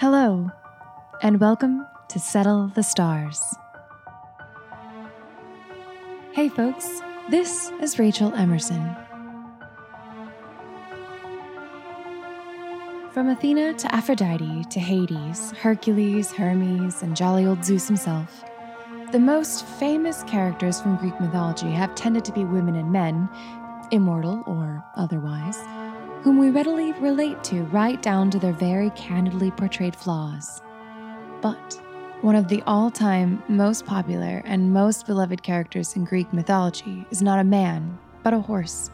Hello, and welcome to Settle the Stars. Hey, folks, this is Rachel Emerson. From Athena to Aphrodite to Hades, Hercules, Hermes, and jolly old Zeus himself, the most famous characters from Greek mythology have tended to be women and men, immortal or otherwise whom we readily relate to right down to their very candidly portrayed flaws. But one of the all time most popular and most beloved characters in Greek mythology is not a man, but a horse,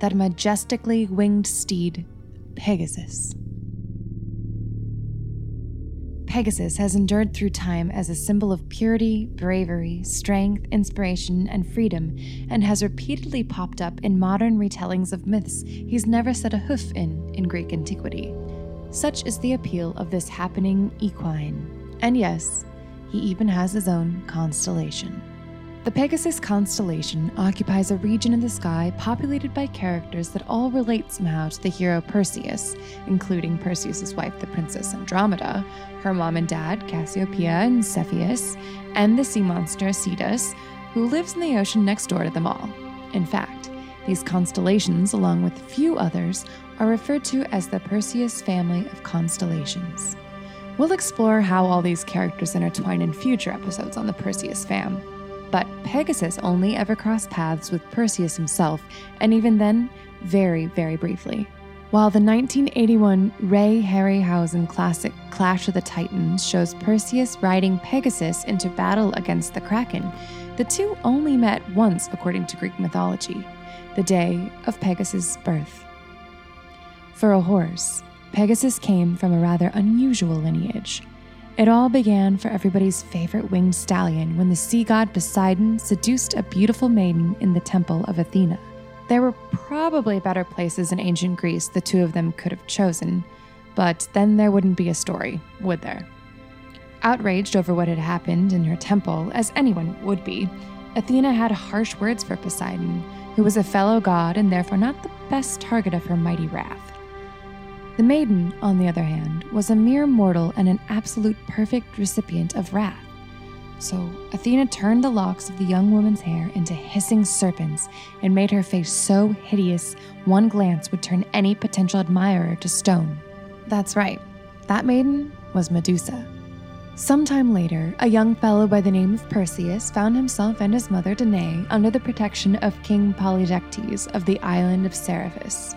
that majestically winged steed, Pegasus. Pegasus has endured through time as a symbol of purity, bravery, strength, inspiration, and freedom, and has repeatedly popped up in modern retellings of myths he's never set a hoof in in Greek antiquity. Such is the appeal of this happening equine. And yes, he even has his own constellation. The Pegasus constellation occupies a region in the sky populated by characters that all relate somehow to the hero Perseus, including Perseus's wife, the Princess Andromeda, her mom and dad, Cassiopeia and Cepheus, and the sea monster Cetus, who lives in the ocean next door to them all. In fact, these constellations, along with a few others, are referred to as the Perseus family of constellations. We'll explore how all these characters intertwine in future episodes on the Perseus fam. But Pegasus only ever crossed paths with Perseus himself, and even then, very, very briefly. While the 1981 Ray Harryhausen classic Clash of the Titans shows Perseus riding Pegasus into battle against the Kraken, the two only met once according to Greek mythology, the day of Pegasus' birth. For a horse, Pegasus came from a rather unusual lineage. It all began for everybody's favorite winged stallion when the sea god Poseidon seduced a beautiful maiden in the temple of Athena. There were probably better places in ancient Greece the two of them could have chosen, but then there wouldn't be a story, would there? Outraged over what had happened in her temple, as anyone would be, Athena had harsh words for Poseidon, who was a fellow god and therefore not the best target of her mighty wrath. The maiden, on the other hand, was a mere mortal and an absolute perfect recipient of wrath. So Athena turned the locks of the young woman's hair into hissing serpents and made her face so hideous one glance would turn any potential admirer to stone. That's right, that maiden was Medusa. Sometime later, a young fellow by the name of Perseus found himself and his mother Danae under the protection of King Polydectes of the island of Seriphus.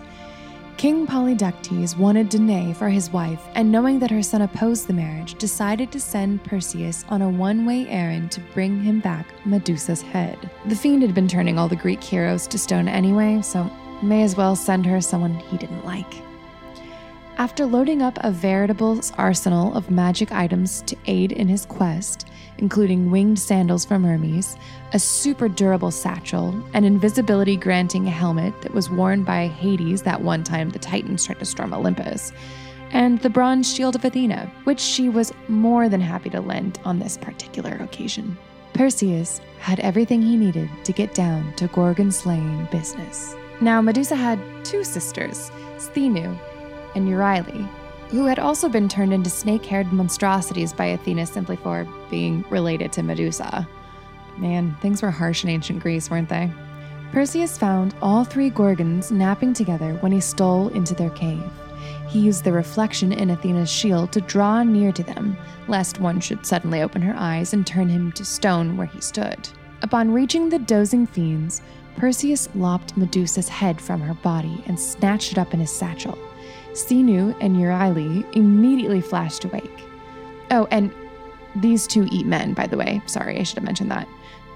King Polydectes wanted Danae for his wife, and knowing that her son opposed the marriage, decided to send Perseus on a one way errand to bring him back Medusa's head. The fiend had been turning all the Greek heroes to stone anyway, so may as well send her someone he didn't like. After loading up a veritable arsenal of magic items to aid in his quest, including winged sandals from Hermes, a super durable satchel, an invisibility granting helmet that was worn by Hades that one time the Titans tried to storm Olympus, and the bronze shield of Athena, which she was more than happy to lend on this particular occasion. Perseus had everything he needed to get down to Gorgon slaying business. Now, Medusa had two sisters, Stheno and Euryale, who had also been turned into snake haired monstrosities by Athena simply for being related to Medusa. Man, things were harsh in ancient Greece, weren't they? Perseus found all three Gorgons napping together when he stole into their cave. He used the reflection in Athena's shield to draw near to them, lest one should suddenly open her eyes and turn him to stone where he stood. Upon reaching the dozing fiends, Perseus lopped Medusa's head from her body and snatched it up in his satchel. Stheno and Euryale immediately flashed awake. Oh, and these two eat men, by the way. Sorry, I should have mentioned that.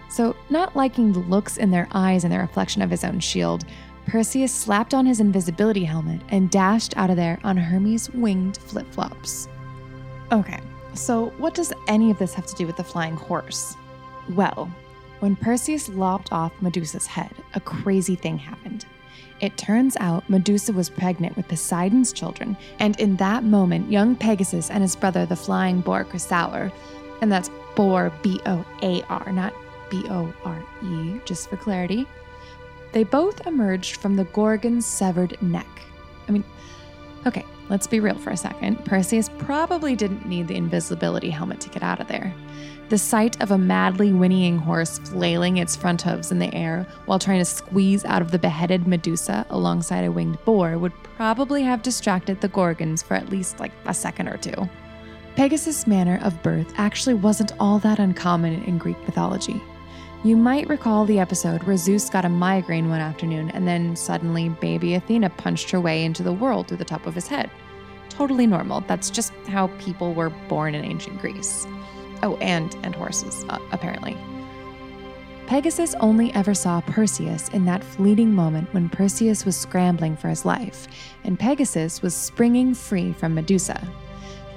So, not liking the looks in their eyes and the reflection of his own shield, Perseus slapped on his invisibility helmet and dashed out of there on Hermes' winged flip flops. Okay, so what does any of this have to do with the flying horse? Well, when Perseus lopped off Medusa's head, a crazy thing happened. It turns out Medusa was pregnant with Poseidon's children, and in that moment, young Pegasus and his brother, the flying boar Chrysaor, and that's boar B O A R, not B O R E, just for clarity, they both emerged from the Gorgon's severed neck. I mean, okay, let's be real for a second. Perseus probably didn't need the invisibility helmet to get out of there. The sight of a madly whinnying horse flailing its front hooves in the air while trying to squeeze out of the beheaded Medusa alongside a winged boar would probably have distracted the Gorgons for at least like a second or two. Pegasus' manner of birth actually wasn't all that uncommon in Greek mythology. You might recall the episode where Zeus got a migraine one afternoon and then suddenly baby Athena punched her way into the world through the top of his head. Totally normal. That's just how people were born in ancient Greece. Oh, and and horses, uh, apparently. Pegasus only ever saw Perseus in that fleeting moment when Perseus was scrambling for his life, and Pegasus was springing free from Medusa.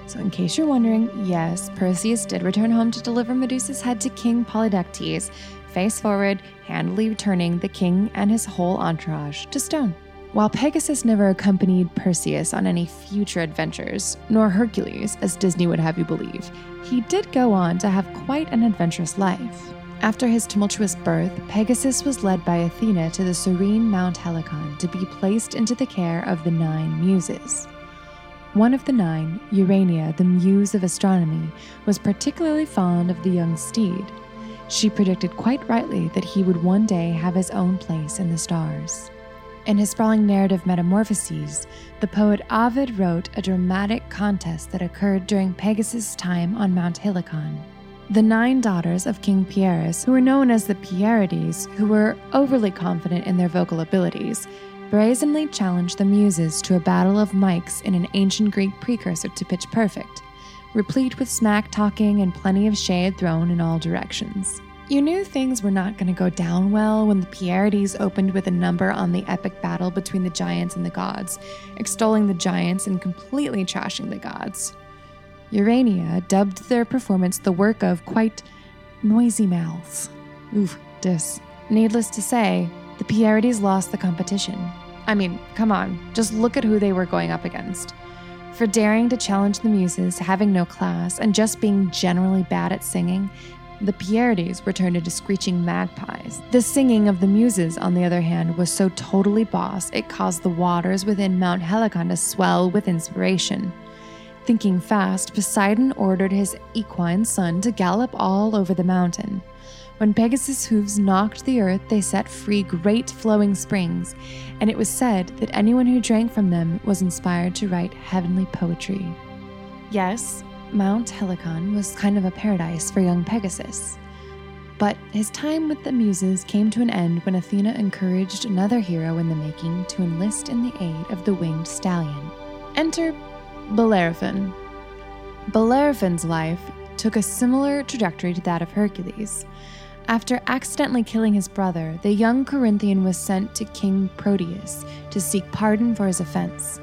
So, in case you're wondering, yes, Perseus did return home to deliver Medusa's head to King Polydectes, face forward, handily returning the king and his whole entourage to stone. While Pegasus never accompanied Perseus on any future adventures, nor Hercules, as Disney would have you believe, he did go on to have quite an adventurous life. After his tumultuous birth, Pegasus was led by Athena to the serene Mount Helicon to be placed into the care of the nine muses. One of the nine, Urania, the muse of astronomy, was particularly fond of the young steed. She predicted quite rightly that he would one day have his own place in the stars. In his sprawling narrative Metamorphoses, the poet Ovid wrote a dramatic contest that occurred during Pegasus' time on Mount Helicon. The nine daughters of King Pierus, who were known as the Pierides, who were overly confident in their vocal abilities, brazenly challenged the Muses to a battle of mics in an ancient Greek precursor to Pitch Perfect, replete with smack talking and plenty of shade thrown in all directions. You knew things were not going to go down well when the Pierides opened with a number on the epic battle between the giants and the gods, extolling the giants and completely trashing the gods. Urania dubbed their performance the work of quite noisy mouths. Oof, dis. Needless to say, the Pierides lost the competition. I mean, come on, just look at who they were going up against. For daring to challenge the Muses, having no class, and just being generally bad at singing, the Pierides were turned into screeching magpies. The singing of the Muses, on the other hand, was so totally boss it caused the waters within Mount Helicon to swell with inspiration. Thinking fast, Poseidon ordered his equine son to gallop all over the mountain. When Pegasus' hooves knocked the earth, they set free great flowing springs, and it was said that anyone who drank from them was inspired to write heavenly poetry. Yes, Mount Helicon was kind of a paradise for young Pegasus. But his time with the Muses came to an end when Athena encouraged another hero in the making to enlist in the aid of the winged stallion. Enter Bellerophon. Bellerophon's life took a similar trajectory to that of Hercules. After accidentally killing his brother, the young Corinthian was sent to King Proteus to seek pardon for his offense.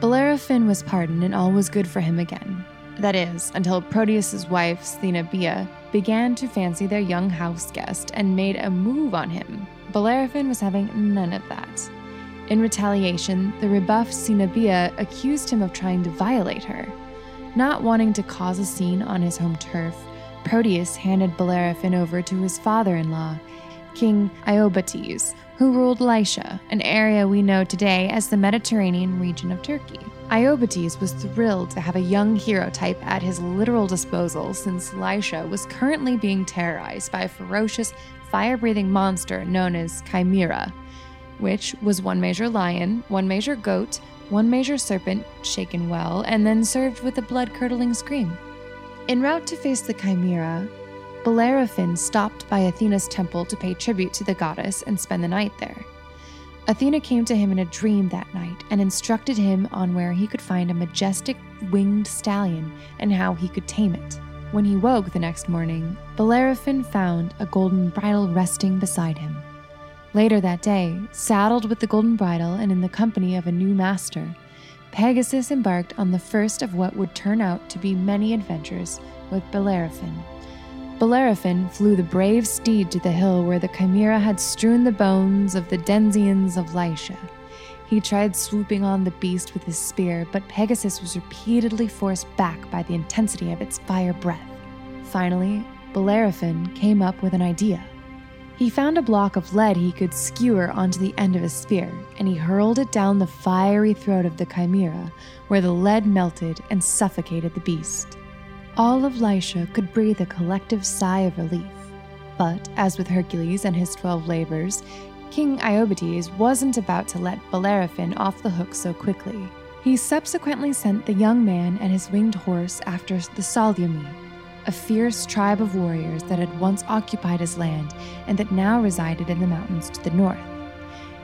Bellerophon was pardoned and all was good for him again. That is, until Proteus's wife, Sthenebeia, began to fancy their young house guest and made a move on him. Bellerophon was having none of that. In retaliation, the rebuffed Sthenebeia accused him of trying to violate her. Not wanting to cause a scene on his home turf, Proteus handed Bellerophon over to his father in law, King Iobates, who ruled Lycia, an area we know today as the Mediterranean region of Turkey. Iobates was thrilled to have a young hero type at his literal disposal since Lycia was currently being terrorized by a ferocious, fire breathing monster known as Chimera, which was one measure lion, one measure goat, one measure serpent, shaken well, and then served with a blood curdling scream. En route to face the Chimera, Bellerophon stopped by Athena's temple to pay tribute to the goddess and spend the night there. Athena came to him in a dream that night and instructed him on where he could find a majestic winged stallion and how he could tame it. When he woke the next morning, Bellerophon found a golden bridle resting beside him. Later that day, saddled with the golden bridle and in the company of a new master, Pegasus embarked on the first of what would turn out to be many adventures with Bellerophon. Bellerophon flew the brave steed to the hill where the Chimera had strewn the bones of the Denzians of Lycia. He tried swooping on the beast with his spear, but Pegasus was repeatedly forced back by the intensity of its fire breath. Finally, Bellerophon came up with an idea. He found a block of lead he could skewer onto the end of his spear, and he hurled it down the fiery throat of the Chimera, where the lead melted and suffocated the beast. All of Lycia could breathe a collective sigh of relief. But, as with Hercules and his twelve labors, King Iobates wasn't about to let Bellerophon off the hook so quickly. He subsequently sent the young man and his winged horse after the Solymi, a fierce tribe of warriors that had once occupied his land and that now resided in the mountains to the north.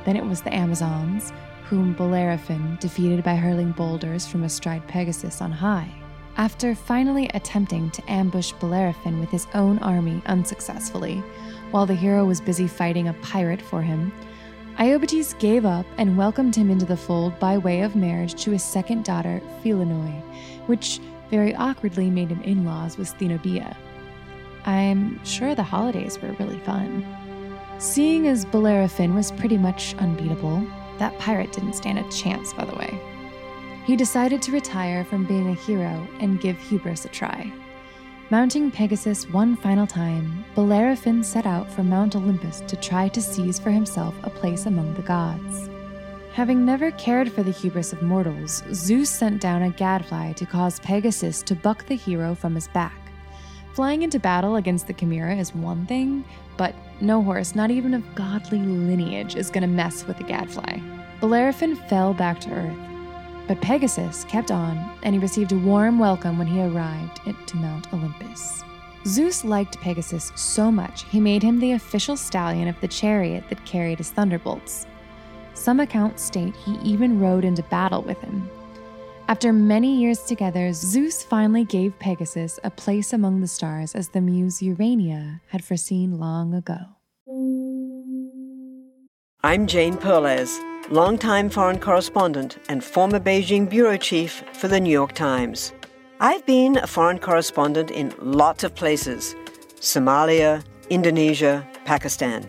Then it was the Amazons, whom Bellerophon defeated by hurling boulders from astride Pegasus on high. After finally attempting to ambush Bellerophon with his own army unsuccessfully, while the hero was busy fighting a pirate for him, Iobates gave up and welcomed him into the fold by way of marriage to his second daughter, Philonoe, which very awkwardly made him in laws with Sthenobia. I'm sure the holidays were really fun. Seeing as Bellerophon was pretty much unbeatable, that pirate didn't stand a chance, by the way. He decided to retire from being a hero and give hubris a try. Mounting Pegasus one final time, Bellerophon set out for Mount Olympus to try to seize for himself a place among the gods. Having never cared for the hubris of mortals, Zeus sent down a gadfly to cause Pegasus to buck the hero from his back. Flying into battle against the Chimera is one thing, but no horse, not even of godly lineage, is going to mess with the gadfly. Bellerophon fell back to earth, but Pegasus kept on, and he received a warm welcome when he arrived to Mount Olympus. Zeus liked Pegasus so much, he made him the official stallion of the chariot that carried his thunderbolts. Some accounts state he even rode into battle with him. After many years together, Zeus finally gave Pegasus a place among the stars as the muse Urania had foreseen long ago. I'm Jane Perlez, longtime foreign correspondent and former Beijing bureau chief for the New York Times. I've been a foreign correspondent in lots of places Somalia, Indonesia, Pakistan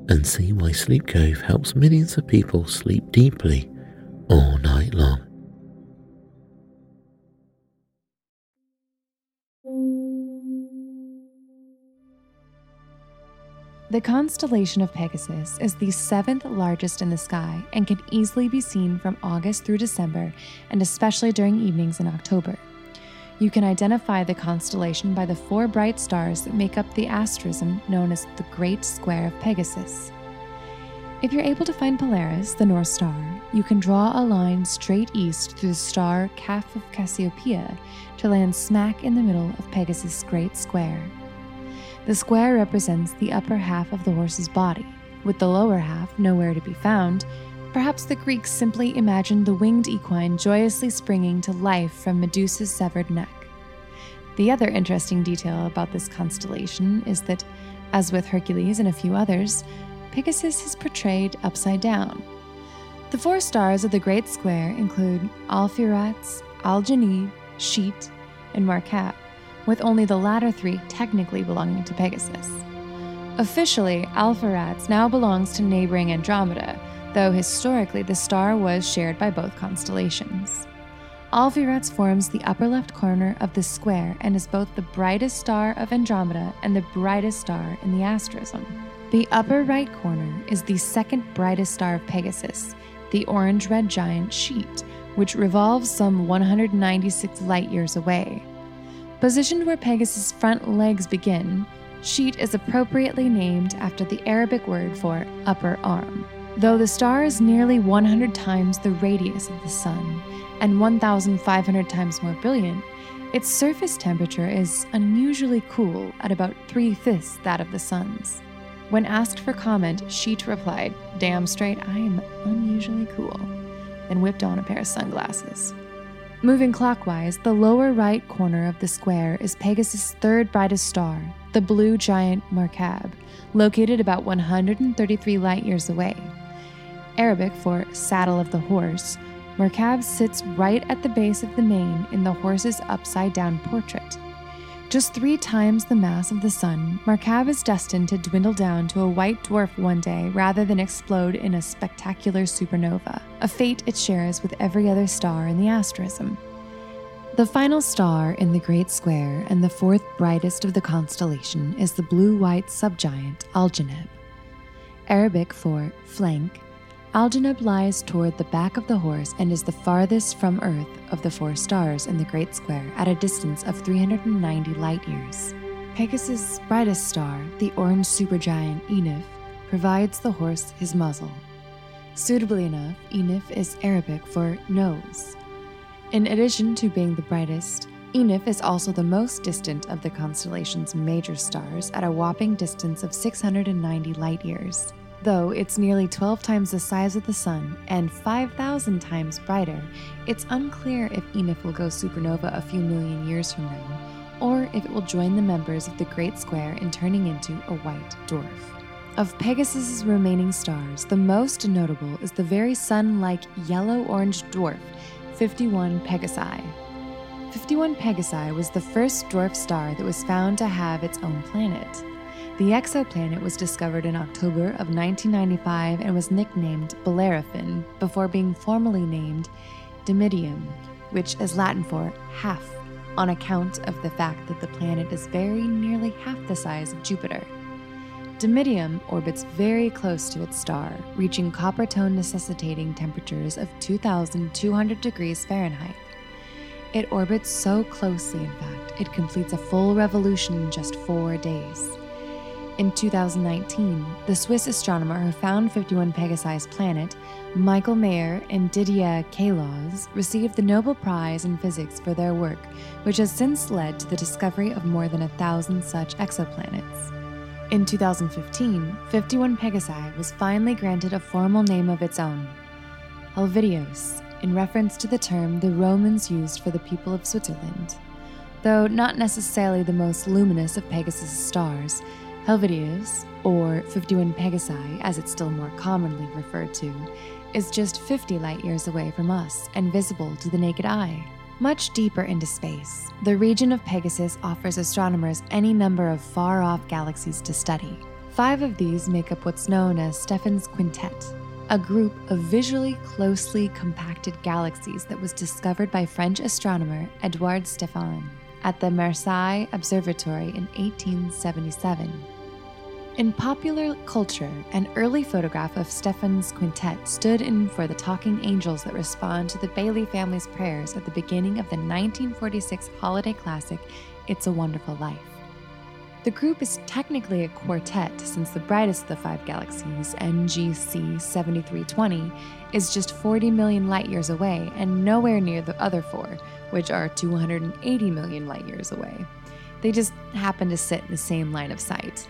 and see why Sleep Cove helps millions of people sleep deeply all night long. The constellation of Pegasus is the seventh largest in the sky and can easily be seen from August through December and especially during evenings in October. You can identify the constellation by the four bright stars that make up the asterism known as the Great Square of Pegasus. If you're able to find Polaris, the North Star, you can draw a line straight east through the star Caph of Cassiopeia to land smack in the middle of Pegasus' Great Square. The square represents the upper half of the horse's body, with the lower half nowhere to be found. Perhaps the Greeks simply imagined the winged equine joyously springing to life from Medusa's severed neck. The other interesting detail about this constellation is that, as with Hercules and a few others, Pegasus is portrayed upside down. The four stars of the Great Square include Alpheratz, Algenib, Scheat, and Markab, with only the latter three technically belonging to Pegasus. Officially, Alpheratz now belongs to neighboring Andromeda, though historically the star was shared by both constellations. Alpheratz forms the upper left corner of the square and is both the brightest star of Andromeda and the brightest star in the asterism. The upper right corner is the second brightest star of Pegasus, the orange red giant Scheat, which revolves some 196 light years away. Positioned where Pegasus' front legs begin, Scheat is appropriately named after the Arabic word for upper arm. Though the star is nearly 100 times the radius of the Sun and 1,500 times more brilliant, its surface temperature is unusually cool at about three fifths that of the Sun's. When asked for comment, Scheat replied, Damn straight, I am unusually cool, and whipped on a pair of sunglasses. Moving clockwise, the lower right corner of the square is Pegasus' third brightest star, the blue giant Markab, located about 133 light years away. Arabic for saddle of the horse, Markab sits right at the base of the mane in the horse's upside down portrait. Just three times the mass of the Sun, Markab is destined to dwindle down to a white dwarf one day rather than explode in a spectacular supernova, a fate it shares with every other star in the asterism. The final star in the Great Square and the fourth brightest of the constellation is the blue white subgiant Algenib. Arabic for flank, Algenib lies toward the back of the horse and is the farthest from Earth of the four stars in the Great Square at a distance of 390 light years. Pegasus' brightest star, the orange supergiant Enif, provides the horse his muzzle. Suitably enough, Enif is Arabic for nose. In addition to being the brightest, Enif is also the most distant of the constellation's major stars at a whopping distance of 690 light years. Though it's nearly 12 times the size of the Sun and 5,000 times brighter, it's unclear if Enif will go supernova a few million years from now, or if it will join the members of the Great Square in turning into a white dwarf. Of Pegasus's remaining stars, the most notable is the very sun like yellow orange dwarf, 51 Pegasi. 51 Pegasi was the first dwarf star that was found to have its own planet. The exoplanet was discovered in October of 1995 and was nicknamed Bellerophon before being formally named Dimidium, which is Latin for half, on account of the fact that the planet is very nearly half the size of Jupiter. Dimidium orbits very close to its star, reaching copper tone necessitating temperatures of 2,200 degrees Fahrenheit. It orbits so closely, in fact, it completes a full revolution in just four days. In 2019, the Swiss astronomer who found 51 Pegasi's planet, Michel Mayor and Didier Queloz, received the Nobel Prize in Physics for their work, which has since led to the discovery of more than a thousand such exoplanets. In 2015, 51 Pegasi was finally granted a formal name of its own, Helvetios, in reference to the term the Romans used for the people of Switzerland. Though not necessarily the most luminous of Pegasus' stars, Helvetios, or 51 Pegasi as it's still more commonly referred to, is just 50 light years away from us and visible to the naked eye. Much deeper into space, the region of Pegasus offers astronomers any number of far off galaxies to study. Five of these make up what's known as Stephan's Quintet, a group of visually closely compacted galaxies that was discovered by French astronomer Edouard Stephan at the Marseille Observatory in 1877. In popular culture, an early photograph of Stephan's quintet stood in for the talking angels that respond to the Bailey family's prayers at the beginning of the 1946 holiday classic, It's a Wonderful Life. The group is technically a quartet since the brightest of the five galaxies, NGC 7320, is just 40 million light years away and nowhere near the other four, which are 280 million light years away. They just happen to sit in the same line of sight.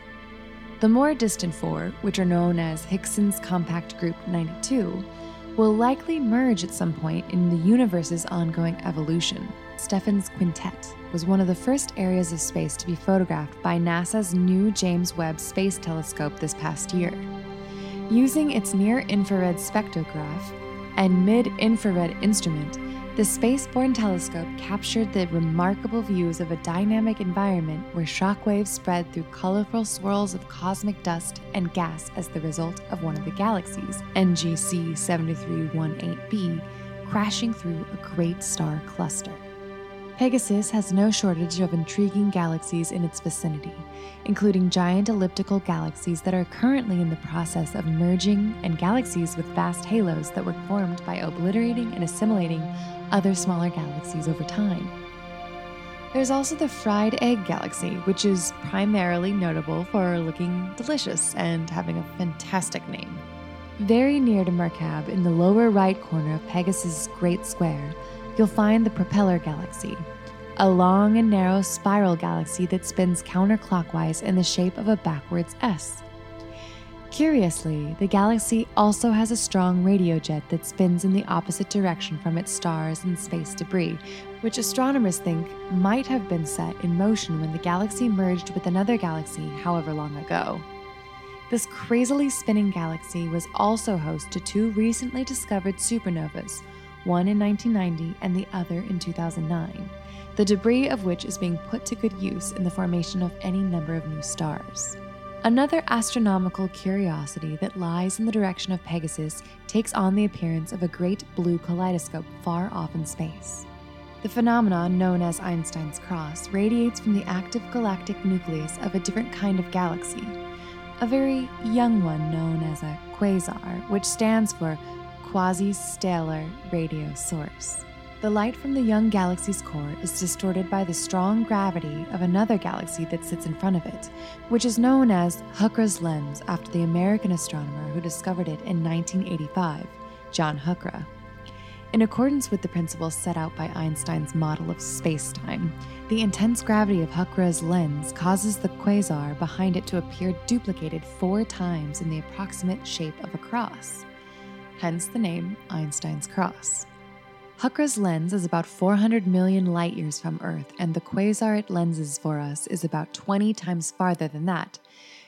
The more distant four, which are known as Hickson's Compact Group 92, will likely merge at some point in the universe's ongoing evolution. Stephan's Quintet was one of the first areas of space to be photographed by NASA's new James Webb Space Telescope this past year. Using its near infrared spectrograph and mid infrared instrument, the Spaceborne telescope captured the remarkable views of a dynamic environment where shockwaves spread through colorful swirls of cosmic dust and gas as the result of one of the galaxies, NGC 7318b, crashing through a great star cluster. Pegasus has no shortage of intriguing galaxies in its vicinity, including giant elliptical galaxies that are currently in the process of merging and galaxies with vast halos that were formed by obliterating and assimilating other smaller galaxies over time. There's also the Fried Egg Galaxy, which is primarily notable for looking delicious and having a fantastic name. Very near to Markab, in the lower right corner of Pegasus' Great Square, you'll find the Propeller Galaxy, a long and narrow spiral galaxy that spins counterclockwise in the shape of a backwards S. Curiously, the galaxy also has a strong radio jet that spins in the opposite direction from its stars and space debris, which astronomers think might have been set in motion when the galaxy merged with another galaxy however long ago. This crazily spinning galaxy was also host to two recently discovered supernovas, one in 1990 and the other in 2009, the debris of which is being put to good use in the formation of any number of new stars. Another astronomical curiosity that lies in the direction of Pegasus takes on the appearance of a great blue kaleidoscope far off in space. The phenomenon, known as Einstein's cross, radiates from the active galactic nucleus of a different kind of galaxy, a very young one known as a quasar, which stands for quasi stellar radio source. The light from the young galaxy's core is distorted by the strong gravity of another galaxy that sits in front of it, which is known as Huchra's lens after the American astronomer who discovered it in 1985, John Huchra. In accordance with the principles set out by Einstein's model of spacetime, the intense gravity of Huchra's lens causes the quasar behind it to appear duplicated four times in the approximate shape of a cross. Hence the name Einstein's cross. Huchra's lens is about 400 million light years from Earth, and the quasar it lenses for us is about 20 times farther than that.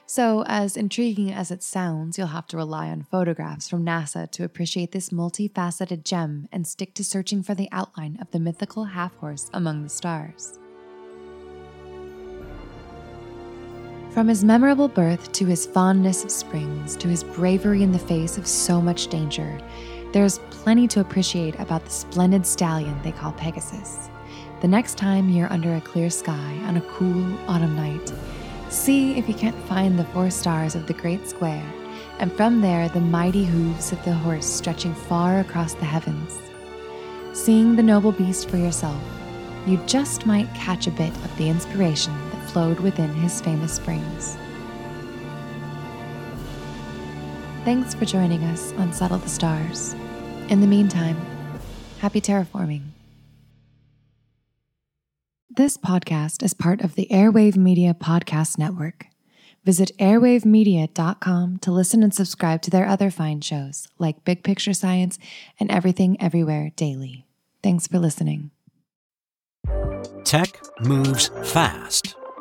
So, as intriguing as it sounds, you'll have to rely on photographs from NASA to appreciate this multifaceted gem and stick to searching for the outline of the mythical half horse among the stars. From his memorable birth to his fondness of springs to his bravery in the face of so much danger, there's plenty to appreciate about the splendid stallion they call Pegasus. The next time you're under a clear sky on a cool autumn night, see if you can't find the four stars of the Great Square, and from there the mighty hooves of the horse stretching far across the heavens. Seeing the noble beast for yourself, you just might catch a bit of the inspiration flowed within his famous springs. Thanks for joining us on Settle the Stars. In the meantime, happy terraforming. This podcast is part of the Airwave Media Podcast Network. Visit airwavemedia.com to listen and subscribe to their other fine shows like Big Picture Science and Everything Everywhere Daily. Thanks for listening. Tech moves fast,